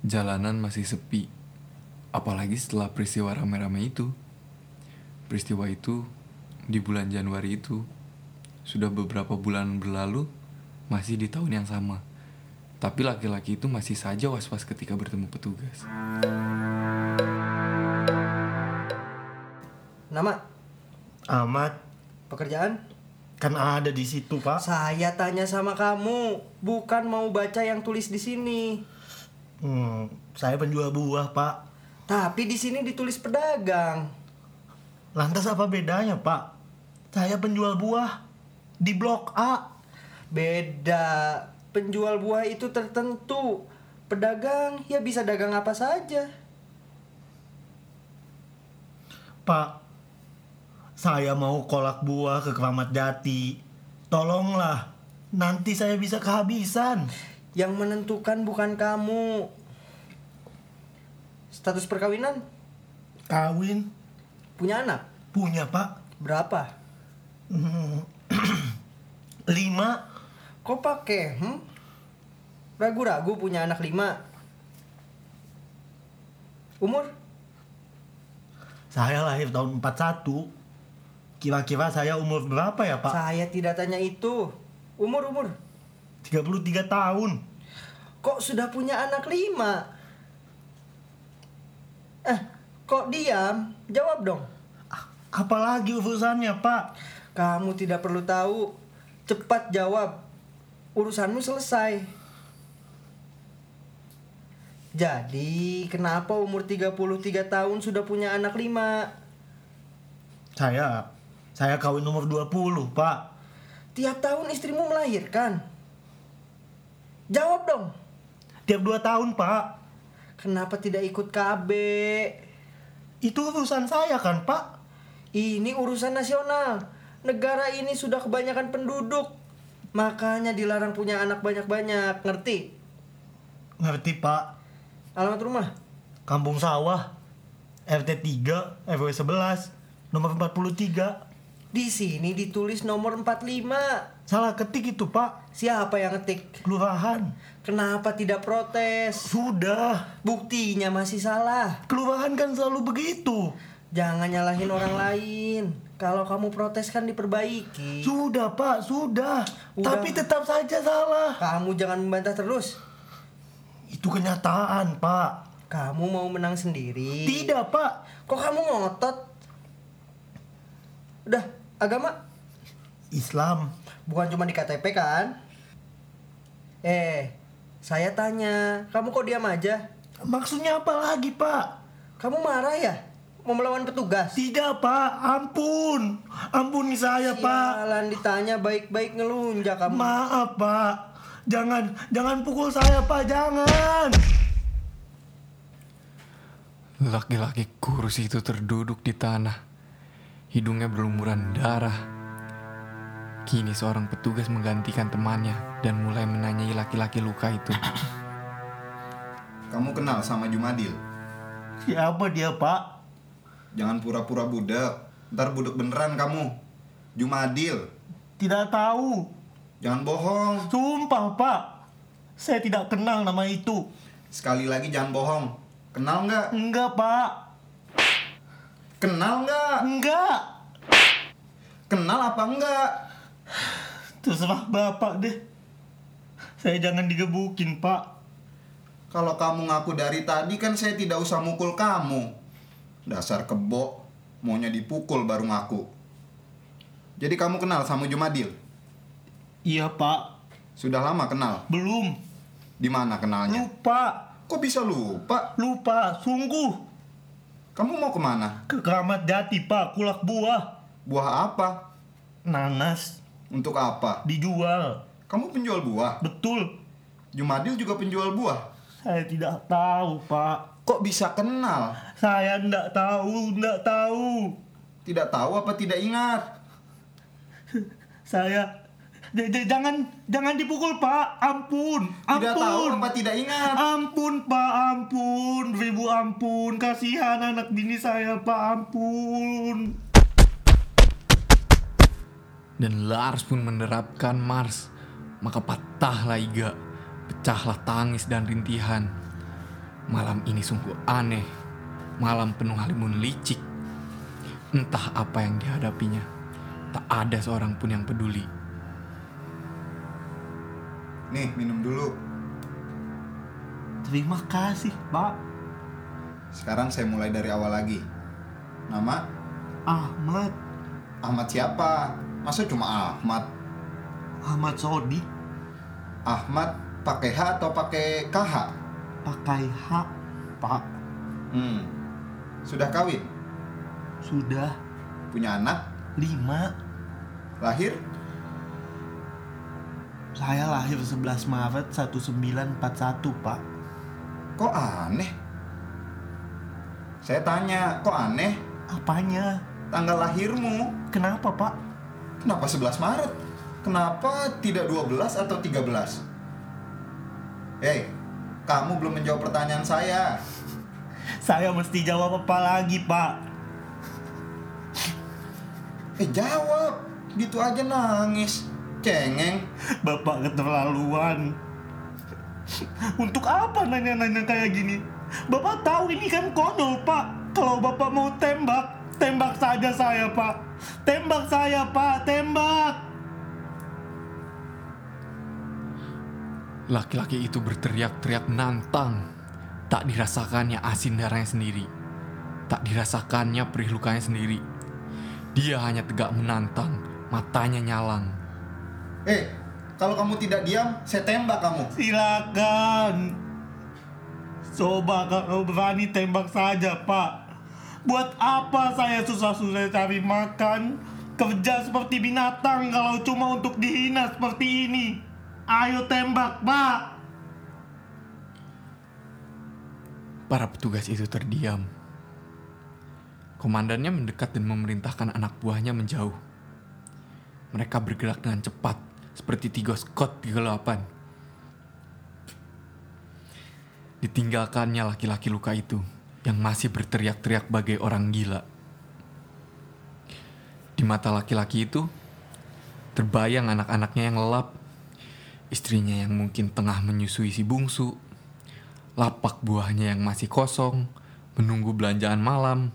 Jalanan masih sepi, apalagi setelah peristiwa rame-rame itu. Peristiwa itu di bulan Januari itu sudah beberapa bulan berlalu, masih di tahun yang sama. Tapi laki-laki itu masih saja was-was ketika bertemu petugas. Nama, Amat pekerjaan? kan ada di situ pak. Saya tanya sama kamu, bukan mau baca yang tulis di sini. Hmm, saya penjual buah pak. Tapi di sini ditulis pedagang. Lantas apa bedanya pak? Saya penjual buah di blok A. Beda. Penjual buah itu tertentu. Pedagang ya bisa dagang apa saja. Pak, saya mau kolak buah ke Keramat Jati. Tolonglah, nanti saya bisa kehabisan. Yang menentukan bukan kamu. Status perkawinan? Kawin Punya anak? punya pak. Berapa? Hmm, Lima. Kok pakai? Hmm? Ragu-ragu punya anak lima. Umur? Saya lahir tahun 41. Kira-kira saya umur berapa ya pak? Saya tidak tanya itu. Umur umur. 33 tahun. Kok sudah punya anak lima? Eh, kok diam? Jawab dong. Apalagi urusannya pak? Kamu tidak perlu tahu. Cepat jawab. Urusanmu selesai. Jadi, kenapa umur 33 tahun sudah punya anak lima? Saya, saya kawin umur 20 pak. Tiap tahun istrimu melahirkan. Jawab dong. Tiap 2 tahun pak. Kenapa tidak ikut KB? Itu urusan saya kan pak? Ini urusan nasional. Negara ini sudah kebanyakan penduduk. Makanya dilarang punya anak banyak-banyak. Ngerti? Ngerti pak. Alamat rumah? Kampung Sawah. RT 3, RW 11, nomor 43. Di sini ditulis nomor 45. Salah ketik itu pak. Siapa yang ngetik? Kelurahan. Kenapa tidak protes? Sudah. Buktinya masih salah. Kelurahan kan selalu begitu. Jangan nyalahin orang lain. Kalau kamu protes kan diperbaiki. Sudah pak, sudah. Udah. Tapi tetap saja salah. Kamu jangan membantah terus. Itu kenyataan pak. Kamu mau menang sendiri. Tidak pak. Kok kamu ngotot? Udah, agama? Islam. Bukan cuma di KTP kan? Eh, saya tanya, kamu kok diam aja? Maksudnya apa lagi pak? Kamu marah ya? Mau melawan petugas? Tidak pak, ampun. Ampuni saya pak. Sialan ditanya baik-baik ngelunjak kamu. Maaf pak. Jangan, jangan pukul saya pak, jangan. Laki-laki kurus itu terduduk di tanah. Hidungnya berlumuran darah. Kini seorang petugas menggantikan temannya dan mulai menanyai laki-laki luka itu. Kamu kenal sama Jumadil? Siapa dia pak? Jangan pura-pura budak. Ntar budak beneran kamu. Jumadil. Tidak tahu. Jangan bohong. Sumpah pak. Saya tidak kenal nama itu. Sekali lagi jangan bohong. Kenal nggak? Enggak pak. Kenal nggak? Enggak. Kenal apa enggak? Terserah bapak deh. Saya jangan digebukin pak. Kalau kamu ngaku dari tadi kan saya tidak usah mukul kamu. Dasar kebo. Maunya dipukul baru ngaku. Jadi kamu kenal sama Jumadil? Iya pak. Sudah lama kenal? Belum. Di mana kenalnya? Lupa. Kok bisa lupa? Lupa. Sungguh. Kamu mau ke mana? Ke Keramat Jati pak. Kulak buah. Buah apa? Nanas. Untuk apa? Dijual. Kamu penjual buah? Betul. Jumadil juga penjual buah. Saya tidak tahu pak. Kok bisa kenal? Saya tidak tahu. Tidak tahu. Tidak tahu apa tidak ingat? Saya J- j- jangan jangan dipukul pak ampun ampun Tidak tahu apa tidak ingat? ampun pak ampun ribu ampun kasihan anak bini saya pak ampun Dan Lars pun menerapkan Mars. Maka patahlah iga, pecahlah tangis dan rintihan. Malam ini sungguh aneh. Malam penuh halimun licik. Entah apa yang dihadapinya. Tak ada seorang pun yang peduli. Nih, minum dulu. Terima kasih, Pak. Sekarang saya mulai dari awal lagi. Nama Ahmad. Ahmad siapa? Masa cuma Ahmad? Ahmad Sodi. Ahmad pakai H atau pakai KH? Pakai hak, Pak. Hmm. Sudah kawin? Sudah Punya anak? lima. Lahir? Saya lahir 11 Maret 1941, Pak. Kok aneh? Saya tanya, kok aneh? Apanya? Tanggal lahirmu? Kenapa, Pak? Kenapa 11 Maret? Kenapa tidak 12 atau 13? Hei, kamu belum menjawab pertanyaan saya. Saya mesti jawab apa lagi, Pak? Eh, jawab. Gitu aja nangis. Cengeng. Bapak keterlaluan. Untuk apa nanya-nanya kayak gini? Bapak tahu ini kan konyol, Pak. Kalau Bapak mau tembak, tembak saja saya, Pak. Tembak saya, Pak. Tembak. Laki-laki itu berteriak-teriak menantang. Tak dirasakannya asin darahnya sendiri. Tak dirasakannya perih lukanya sendiri. Dia hanya tegak menantang, matanya nyalang. Eh, kalau kamu tidak diam, saya tembak kamu. Silakan. Coba kalau berani tembak saja, Pak. Buat apa saya susah-susah cari makan? Kerja seperti binatang kalau cuma untuk dihina seperti ini. Ayo tembak, Pak. Para petugas itu terdiam. Komandannya mendekat dan memerintahkan anak buahnya menjauh. Mereka bergerak dengan cepat, seperti tiga Scott di kegelapan. Ditinggalkannya laki-laki luka itu, yang masih berteriak-teriak bagai orang gila. Di mata laki-laki itu, terbayang anak-anaknya yang lelap, istrinya yang mungkin tengah menyusui si bungsu, lapak buahnya yang masih kosong, menunggu belanjaan malam.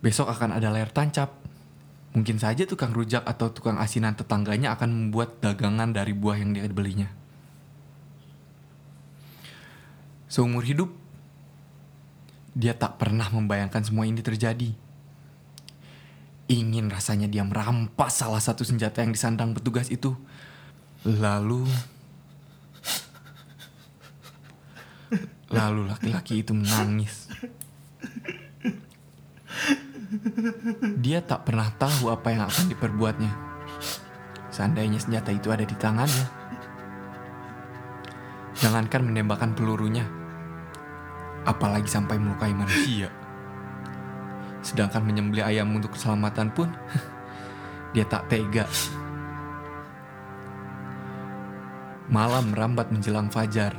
Besok akan ada layar tancap. Mungkin saja tukang rujak atau tukang asinan tetangganya akan membuat dagangan dari buah yang dia belinya. Seumur hidup, dia tak pernah membayangkan semua ini terjadi. Ingin rasanya dia merampas salah satu senjata yang disandang petugas itu. Lalu Lalu laki-laki itu menangis. Dia tak pernah tahu apa yang akan diperbuatnya. Seandainya senjata itu ada di tangannya. Jangankan menembakkan pelurunya, apalagi sampai melukai manusia. Sedangkan menyembelih ayam untuk keselamatan pun, dia tak tega. Malam merambat menjelang fajar.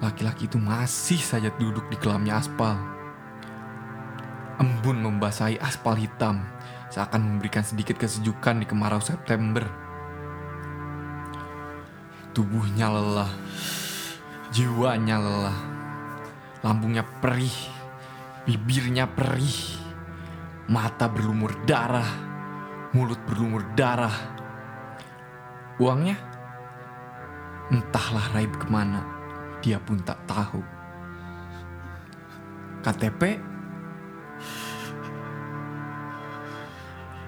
Laki-laki itu masih saja duduk di kelamnya aspal. Embun membasahi aspal hitam, seakan memberikan sedikit kesejukan di kemarau September. Tubuhnya lelah, jiwanya lelah, lambungnya perih, bibirnya perih, mata berlumur darah, mulut berlumur darah. Uangnya entahlah raib ke mana, dia pun tak tahu. KTP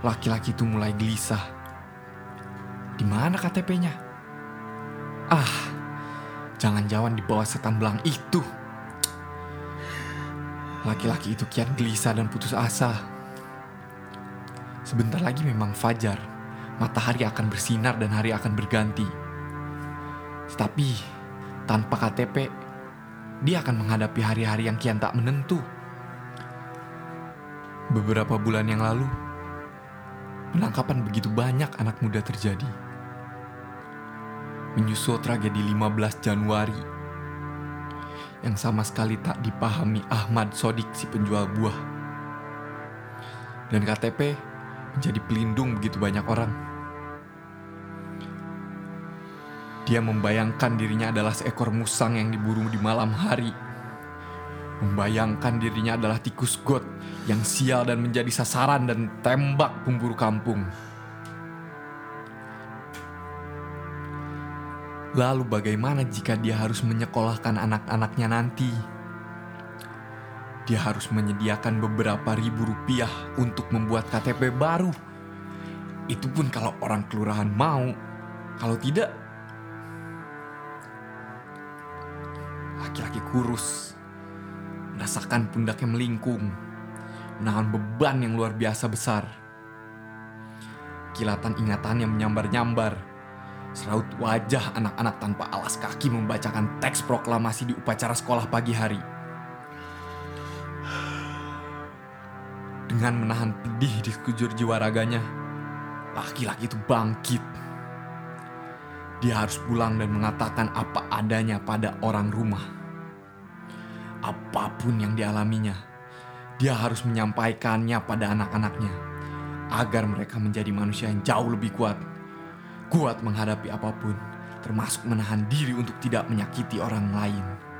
Laki-laki itu mulai gelisah. Di mana KTP-nya? Ah, jangan-jangan di bawah setan belang itu. Laki-laki itu kian gelisah dan putus asa. Sebentar lagi memang fajar. Matahari akan bersinar dan hari akan berganti. Tetapi, tanpa KTP, dia akan menghadapi hari-hari yang kian tak menentu. Beberapa bulan yang lalu, penangkapan begitu banyak anak muda terjadi. Menyusul tragedi 15 Januari yang sama sekali tak dipahami Ahmad Sodik si penjual buah. Dan KTP menjadi pelindung begitu banyak orang. Di Dia membayangkan dirinya adalah seekor musang yang diburu di malam hari. Membayangkan dirinya adalah tikus got yang sial dan menjadi sasaran dan tembak pemburu kampung. Lalu bagaimana jika dia harus menyekolahkan anak-anaknya nanti? Dia harus menyediakan beberapa ribu rupiah untuk membuat KTP baru. Itu pun kalau orang kelurahan mau. Kalau tidak, laki-laki kurus, merasakan pundaknya melingkung, menahan beban yang luar biasa besar. Kilatan ingatannya menyambar-nyambar, seraut wajah anak-anak tanpa alas kaki membacakan teks proklamasi di upacara sekolah pagi hari. Dengan menahan pedih di sekujur jiwa raganya, laki-laki itu bangkit. Dia harus pulang dan mengatakan apa adanya pada orang rumah. Apa pun yang dialaminya, dia harus menyampaikannya pada anak-anaknya agar mereka menjadi manusia yang jauh lebih kuat. Kuat menghadapi apa pun, termasuk menahan diri untuk tidak menyakiti orang lain.